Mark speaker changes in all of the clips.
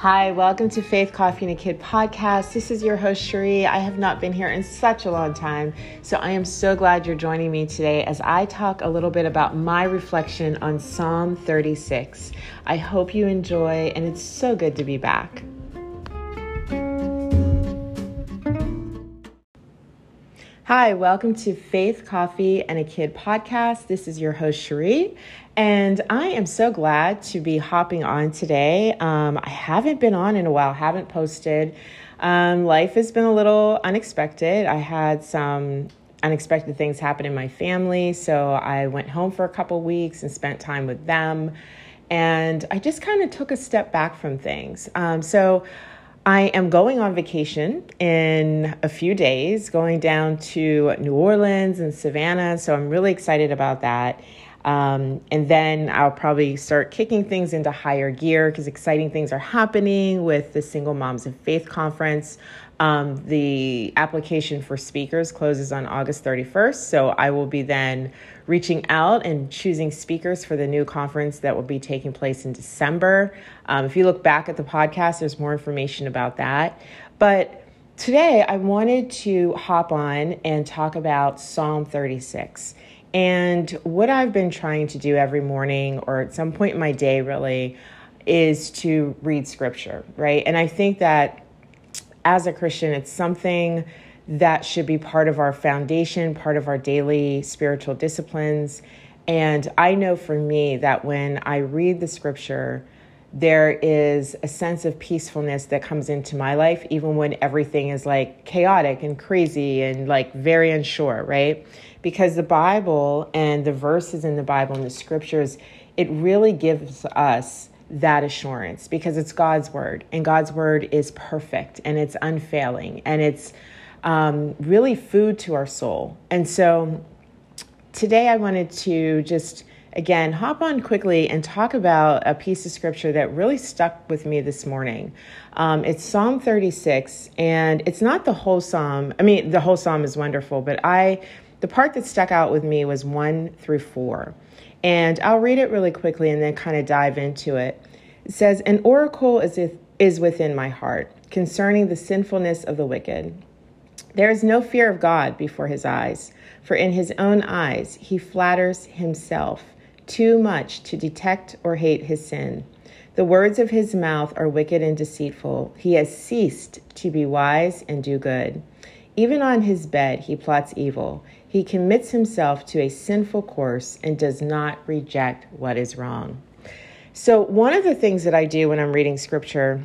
Speaker 1: Hi, welcome to Faith Coffee and a Kid podcast. This is your host, Cherie. I have not been here in such a long time, so I am so glad you're joining me today as I talk a little bit about my reflection on Psalm 36. I hope you enjoy, and it's so good to be back. Hi, welcome to Faith Coffee and a Kid podcast. This is your host, Cherie, and I am so glad to be hopping on today. Um, I haven't been on in a while, haven't posted. Um, life has been a little unexpected. I had some unexpected things happen in my family, so I went home for a couple weeks and spent time with them. And I just kind of took a step back from things. Um, so I am going on vacation in a few days, going down to New Orleans and Savannah. So I'm really excited about that. Um, and then I'll probably start kicking things into higher gear because exciting things are happening with the Single Moms of Faith Conference. Um, the application for speakers closes on August 31st. So I will be then reaching out and choosing speakers for the new conference that will be taking place in December. Um, if you look back at the podcast, there's more information about that. But today I wanted to hop on and talk about Psalm 36. And what I've been trying to do every morning or at some point in my day, really, is to read scripture, right? And I think that as a Christian, it's something that should be part of our foundation, part of our daily spiritual disciplines. And I know for me that when I read the scripture, there is a sense of peacefulness that comes into my life, even when everything is like chaotic and crazy and like very unsure, right? Because the Bible and the verses in the Bible and the scriptures, it really gives us that assurance because it's God's word and God's word is perfect and it's unfailing and it's um, really food to our soul. And so today I wanted to just again hop on quickly and talk about a piece of scripture that really stuck with me this morning. Um, it's Psalm 36, and it's not the whole psalm. I mean, the whole psalm is wonderful, but I the part that stuck out with me was one through four. And I'll read it really quickly and then kind of dive into it. It says, An oracle is, if, is within my heart concerning the sinfulness of the wicked. There is no fear of God before his eyes, for in his own eyes he flatters himself too much to detect or hate his sin. The words of his mouth are wicked and deceitful. He has ceased to be wise and do good. Even on his bed he plots evil. He commits himself to a sinful course and does not reject what is wrong. So, one of the things that I do when I'm reading scripture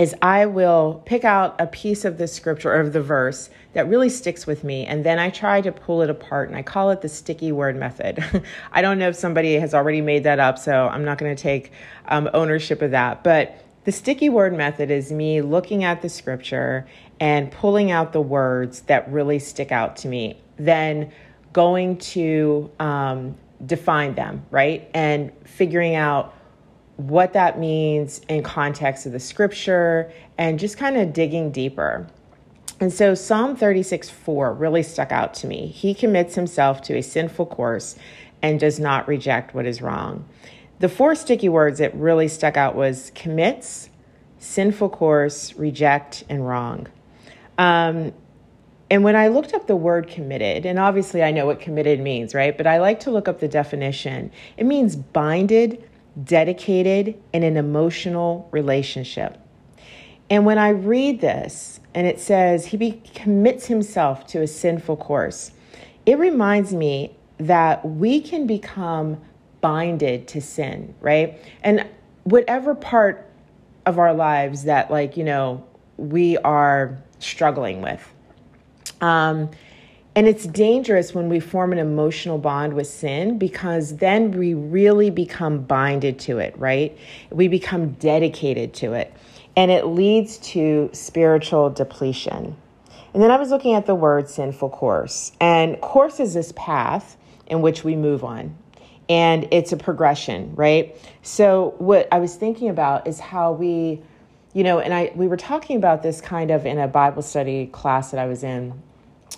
Speaker 1: is I will pick out a piece of the scripture or of the verse that really sticks with me, and then I try to pull it apart, and I call it the sticky word method. I don't know if somebody has already made that up, so I'm not going to take um, ownership of that. But the sticky word method is me looking at the scripture and pulling out the words that really stick out to me, then going to um, define them, right? And figuring out what that means in context of the scripture and just kind of digging deeper. And so Psalm 36 4 really stuck out to me. He commits himself to a sinful course and does not reject what is wrong. The four sticky words that really stuck out was commits, sinful course, reject, and wrong. Um, and when I looked up the word committed, and obviously I know what committed means, right? But I like to look up the definition. It means binded, dedicated, in an emotional relationship. And when I read this, and it says he be, commits himself to a sinful course, it reminds me that we can become binded to sin, right? And whatever part of our lives that, like, you know, we are struggling with. Um, and it's dangerous when we form an emotional bond with sin because then we really become binded to it, right? We become dedicated to it. And it leads to spiritual depletion. And then I was looking at the word sinful course. And course is this path in which we move on. And it's a progression, right? So what I was thinking about is how we you know, and I we were talking about this kind of in a Bible study class that I was in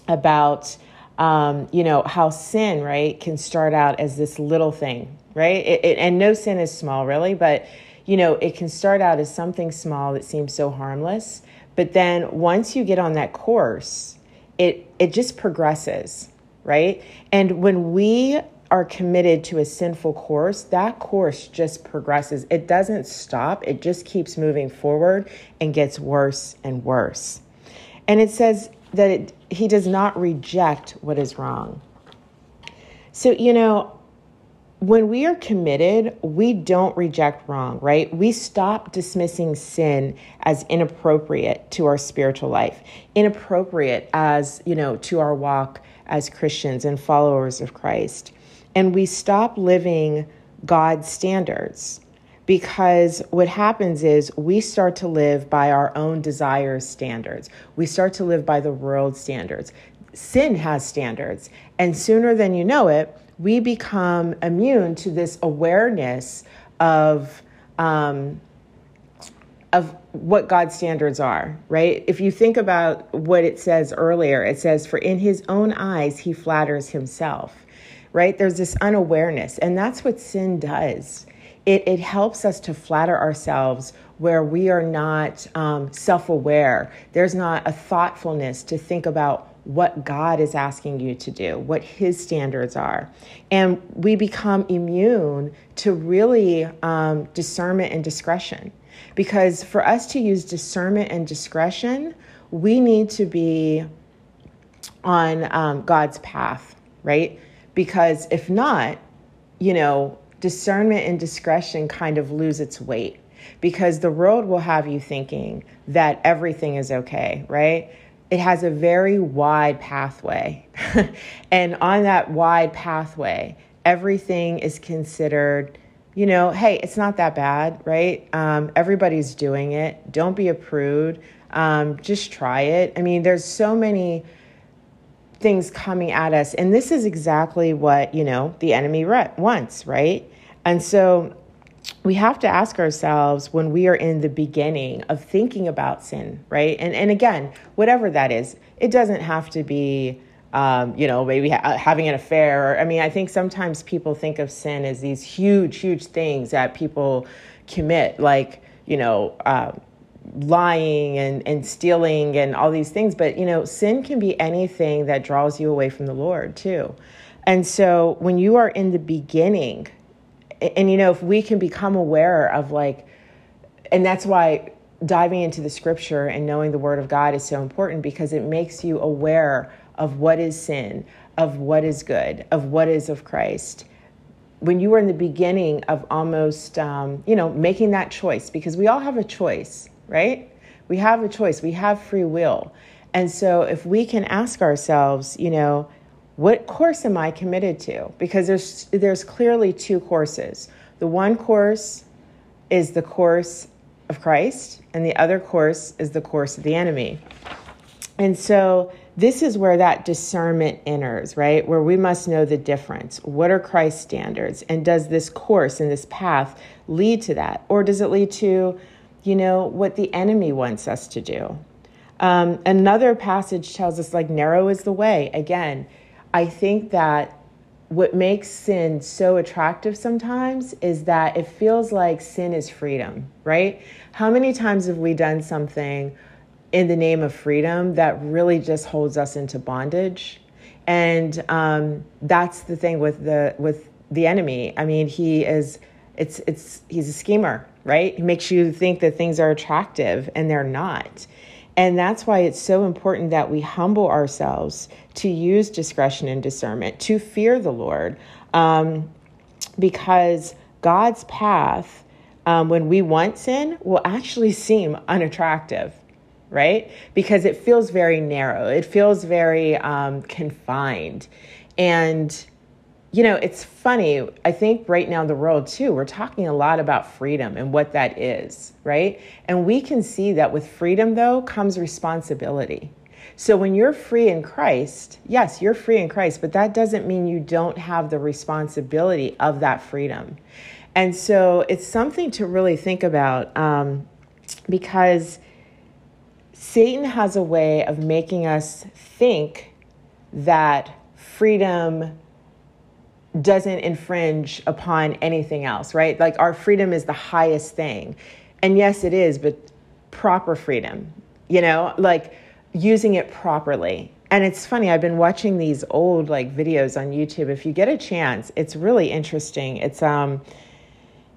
Speaker 1: about um, you know how sin right can start out as this little thing right it, it, and no sin is small really but you know, it can start out as something small that seems so harmless, but then once you get on that course, it it just progresses, right? And when we are committed to a sinful course, that course just progresses. It doesn't stop, it just keeps moving forward and gets worse and worse. And it says that it, he does not reject what is wrong. So, you know, when we are committed, we don't reject wrong, right? We stop dismissing sin as inappropriate to our spiritual life, inappropriate as, you know, to our walk as Christians and followers of Christ. And we stop living God's standards because what happens is we start to live by our own desires standards. We start to live by the world standards. Sin has standards, and sooner than you know it, we become immune to this awareness of um, of what God's standards are, right? If you think about what it says earlier, it says, For in his own eyes he flatters himself, right? There's this unawareness, and that's what sin does. It, it helps us to flatter ourselves where we are not um, self aware. There's not a thoughtfulness to think about what God is asking you to do, what His standards are. And we become immune to really um, discernment and discretion. Because for us to use discernment and discretion, we need to be on um, God's path, right? Because if not, you know, discernment and discretion kind of lose its weight because the world will have you thinking that everything is okay, right? it has a very wide pathway. and on that wide pathway, everything is considered, you know, hey, it's not that bad, right? Um, everybody's doing it. Don't be a prude. Um, just try it. I mean, there's so many things coming at us. And this is exactly what, you know, the enemy wants, right? And so we have to ask ourselves when we are in the beginning of thinking about sin, right? And and again, whatever that is, it doesn't have to be um, you know, maybe ha- having an affair. I mean, I think sometimes people think of sin as these huge, huge things that people commit, like, you know, uh, lying and, and stealing and all these things. But, you know, sin can be anything that draws you away from the Lord, too. And so when you are in the beginning and you know if we can become aware of like and that's why diving into the scripture and knowing the word of god is so important because it makes you aware of what is sin of what is good of what is of christ. When you are in the beginning of almost um, you know making that choice because we all have a choice right? We have a choice. We have free will. And so if we can ask ourselves you know what course am I committed to? Because there's there's clearly two courses. The one course is the course of Christ, and the other course is the course of the enemy. And so this is where that discernment enters, right? Where we must know the difference. What are Christ's standards? And does this course and this path lead to that? Or does it lead to, you know, what the enemy wants us to do? Um, another passage tells us, like, narrow is the way. Again, I think that what makes sin so attractive sometimes is that it feels like sin is freedom, right? How many times have we done something in the name of freedom that really just holds us into bondage? And um, that's the thing with the with the enemy. I mean, he is it's it's he's a schemer, right? He makes you think that things are attractive and they're not. And that's why it's so important that we humble ourselves to use discretion and discernment, to fear the Lord, um, because God's path, um, when we want sin, will actually seem unattractive, right? Because it feels very narrow, it feels very um, confined. And you know, it's funny. I think right now in the world, too, we're talking a lot about freedom and what that is, right? And we can see that with freedom, though, comes responsibility. So when you're free in Christ, yes, you're free in Christ, but that doesn't mean you don't have the responsibility of that freedom. And so it's something to really think about um, because Satan has a way of making us think that freedom doesn't infringe upon anything else, right? Like our freedom is the highest thing. And yes, it is, but proper freedom, you know, like using it properly. And it's funny, I've been watching these old like videos on YouTube. If you get a chance, it's really interesting. It's um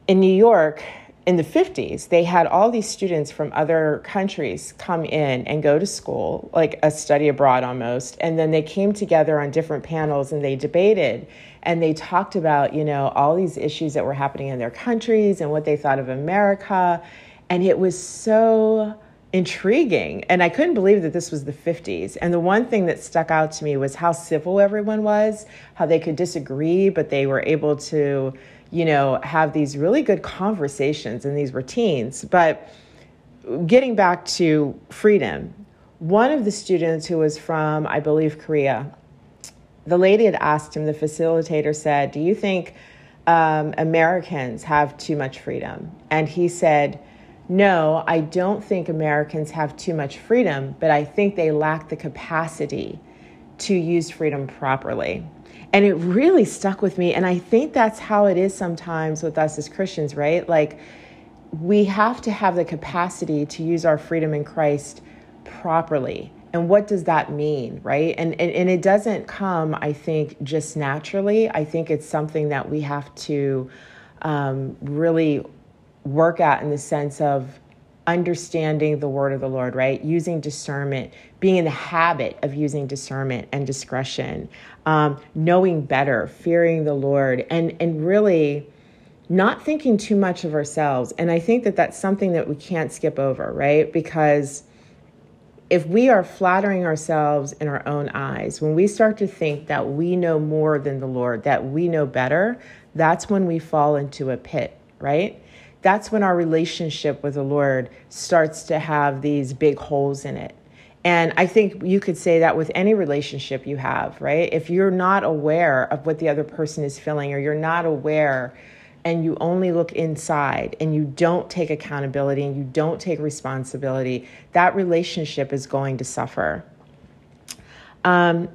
Speaker 1: in New York in the 50s, they had all these students from other countries come in and go to school, like a study abroad almost. And then they came together on different panels and they debated and they talked about, you know, all these issues that were happening in their countries and what they thought of America. And it was so intriguing. And I couldn't believe that this was the 50s. And the one thing that stuck out to me was how civil everyone was, how they could disagree, but they were able to, you know, have these really good conversations and these routines. But getting back to freedom, one of the students who was from, I believe, Korea, the lady had asked him, the facilitator said, Do you think um, Americans have too much freedom? And he said, No, I don't think Americans have too much freedom, but I think they lack the capacity to use freedom properly. And it really stuck with me. And I think that's how it is sometimes with us as Christians, right? Like, we have to have the capacity to use our freedom in Christ properly and what does that mean right? And, and and it doesn't come i think just naturally. I think it's something that we have to um, really work at in the sense of understanding the word of the lord right? Using discernment being in the habit of using discernment and discretion um, knowing better fearing the lord and and really not thinking too much of ourselves. And i think that that's something that we can't skip over right? Because if we are flattering ourselves in our own eyes, when we start to think that we know more than the Lord, that we know better, that's when we fall into a pit, right? That's when our relationship with the Lord starts to have these big holes in it. And I think you could say that with any relationship you have, right? If you're not aware of what the other person is feeling, or you're not aware and you only look inside and you don't take accountability and you don't take responsibility, that relationship is going to suffer. Um,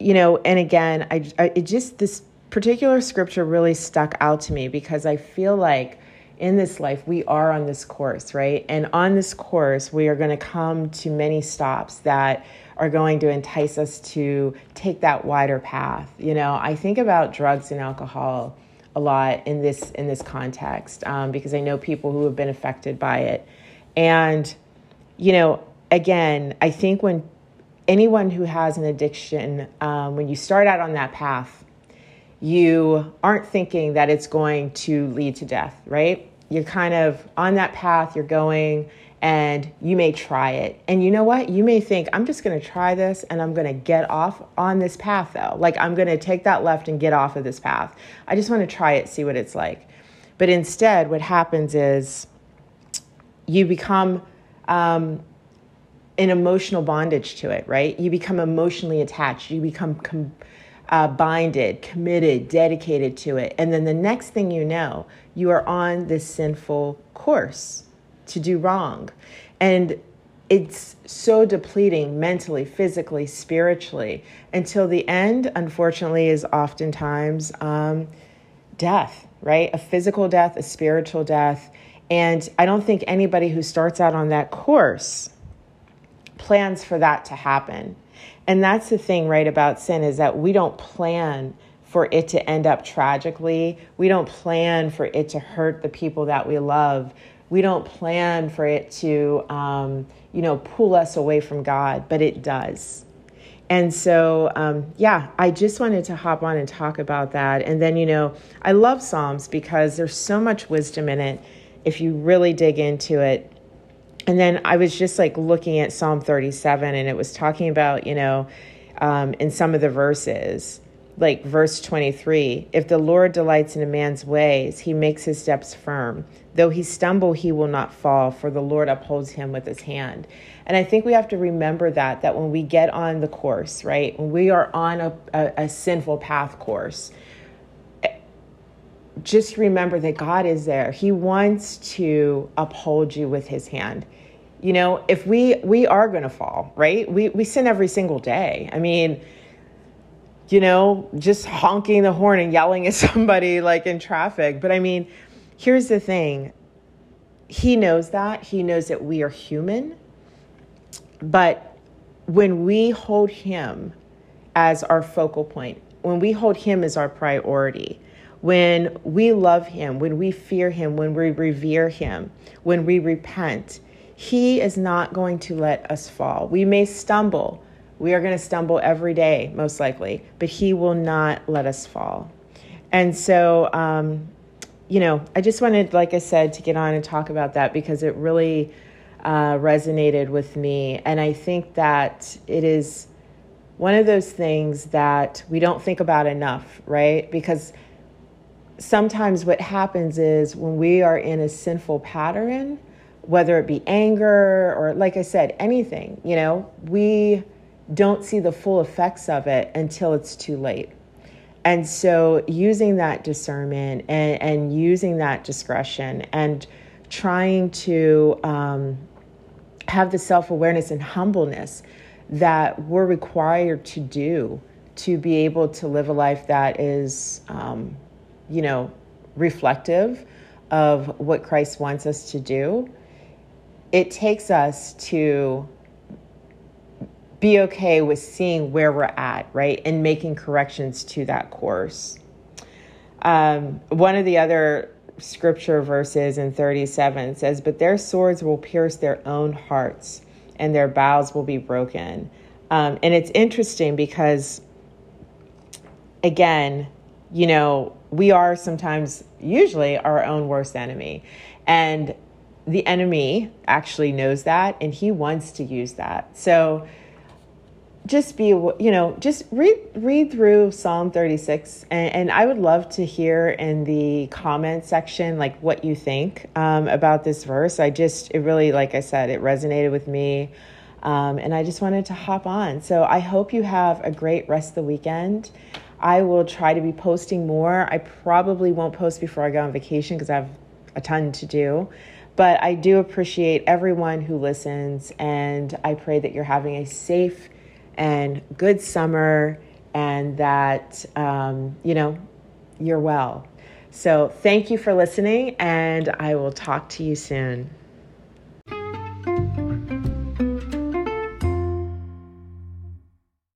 Speaker 1: you know, and again, I, I it just this particular scripture really stuck out to me because I feel like in this life we are on this course, right? And on this course, we are going to come to many stops that are going to entice us to take that wider path. You know, I think about drugs and alcohol a lot in this in this context um, because I know people who have been affected by it, and you know, again, I think when anyone who has an addiction, um, when you start out on that path, you aren't thinking that it's going to lead to death, right? You're kind of on that path. You're going and you may try it. And you know what? You may think, I'm just to try this and I'm to get off on this path though. Like I'm to take that left and get off of this path. I just want to try it, see what it's like. But instead, what happens is you become um, an emotional bondage to it, right? You become emotionally attached. You become com- uh, binded, committed, dedicated to it. And then the next thing you know, you are on this sinful course to do wrong. And it's so depleting mentally, physically, spiritually, until the end, unfortunately, is oftentimes um, death, right? A physical death, a spiritual death. And I don't think anybody who starts out on that course plans for that to happen. And that's the thing, right, about sin is that we don't plan for it to end up tragically. We don't plan for it to hurt the people that we love we don't plan for it to, um, you know, pull us away from God, but it does. And so, um, yeah, I just wanted to hop on and talk about that. And then, you know, I love Psalms because there's so much wisdom in it if you really dig into it. And then I was just like looking at Psalm 37, and it was talking about, you know, um, in some of the verses, like verse 23 if the Lord delights in a man's ways, he makes his steps firm. Though he stumble, he will not fall, for the Lord upholds him with his hand. And I think we have to remember that, that when we get on the course, right, when we are on a, a, a sinful path course, just remember that God is there. He wants to uphold you with his hand. You know, if we we are going to fall, right? We we sin every single day. I mean, you know, just honking the horn and yelling at somebody like in traffic. But I mean, here's the thing He knows that. He knows that we are human. But when we hold Him as our focal point, when we hold Him as our priority, when we love Him, when we fear Him, when we revere Him, when we repent, He is not going to let us fall. We may stumble. We are going to stumble every day, most likely, but He will not let us fall. And so, um, you know, I just wanted, like I said, to get on and talk about that because it really uh, resonated with me. And I think that it is one of those things that we don't think about enough, right? Because sometimes what happens is when we are in a sinful pattern, whether it be anger or, like I said, anything, you know, we don't see the full effects of it until it's too late. And so, using that discernment and, and using that discretion and trying to um, have the self awareness and humbleness that we're required to do to be able to live a life that is um, you know, reflective of what Christ wants us to do, it takes us to be okay with seeing where we're at, right? And making corrections to that course. Um, one of the other scripture verses in 37 says, But their swords will pierce their own hearts, and their bows will be broken. Um, and it's interesting because, again, you know, we are sometimes, usually, our own worst enemy. And the enemy actually knows that and he wants to use that. So just be, you know, just read read through Psalm 36, and, and I would love to hear in the comment section like what you think um, about this verse. I just, it really, like I said, it resonated with me, um, and I just wanted to hop on. So I hope you have a great rest of the weekend. I will try to be posting more. I probably won't post before I go on vacation because I have a ton to do. But I do appreciate everyone who listens, and I pray that you're having a safe and good summer and that, um, you know, you're well. So thank you for listening, and I will talk to you soon.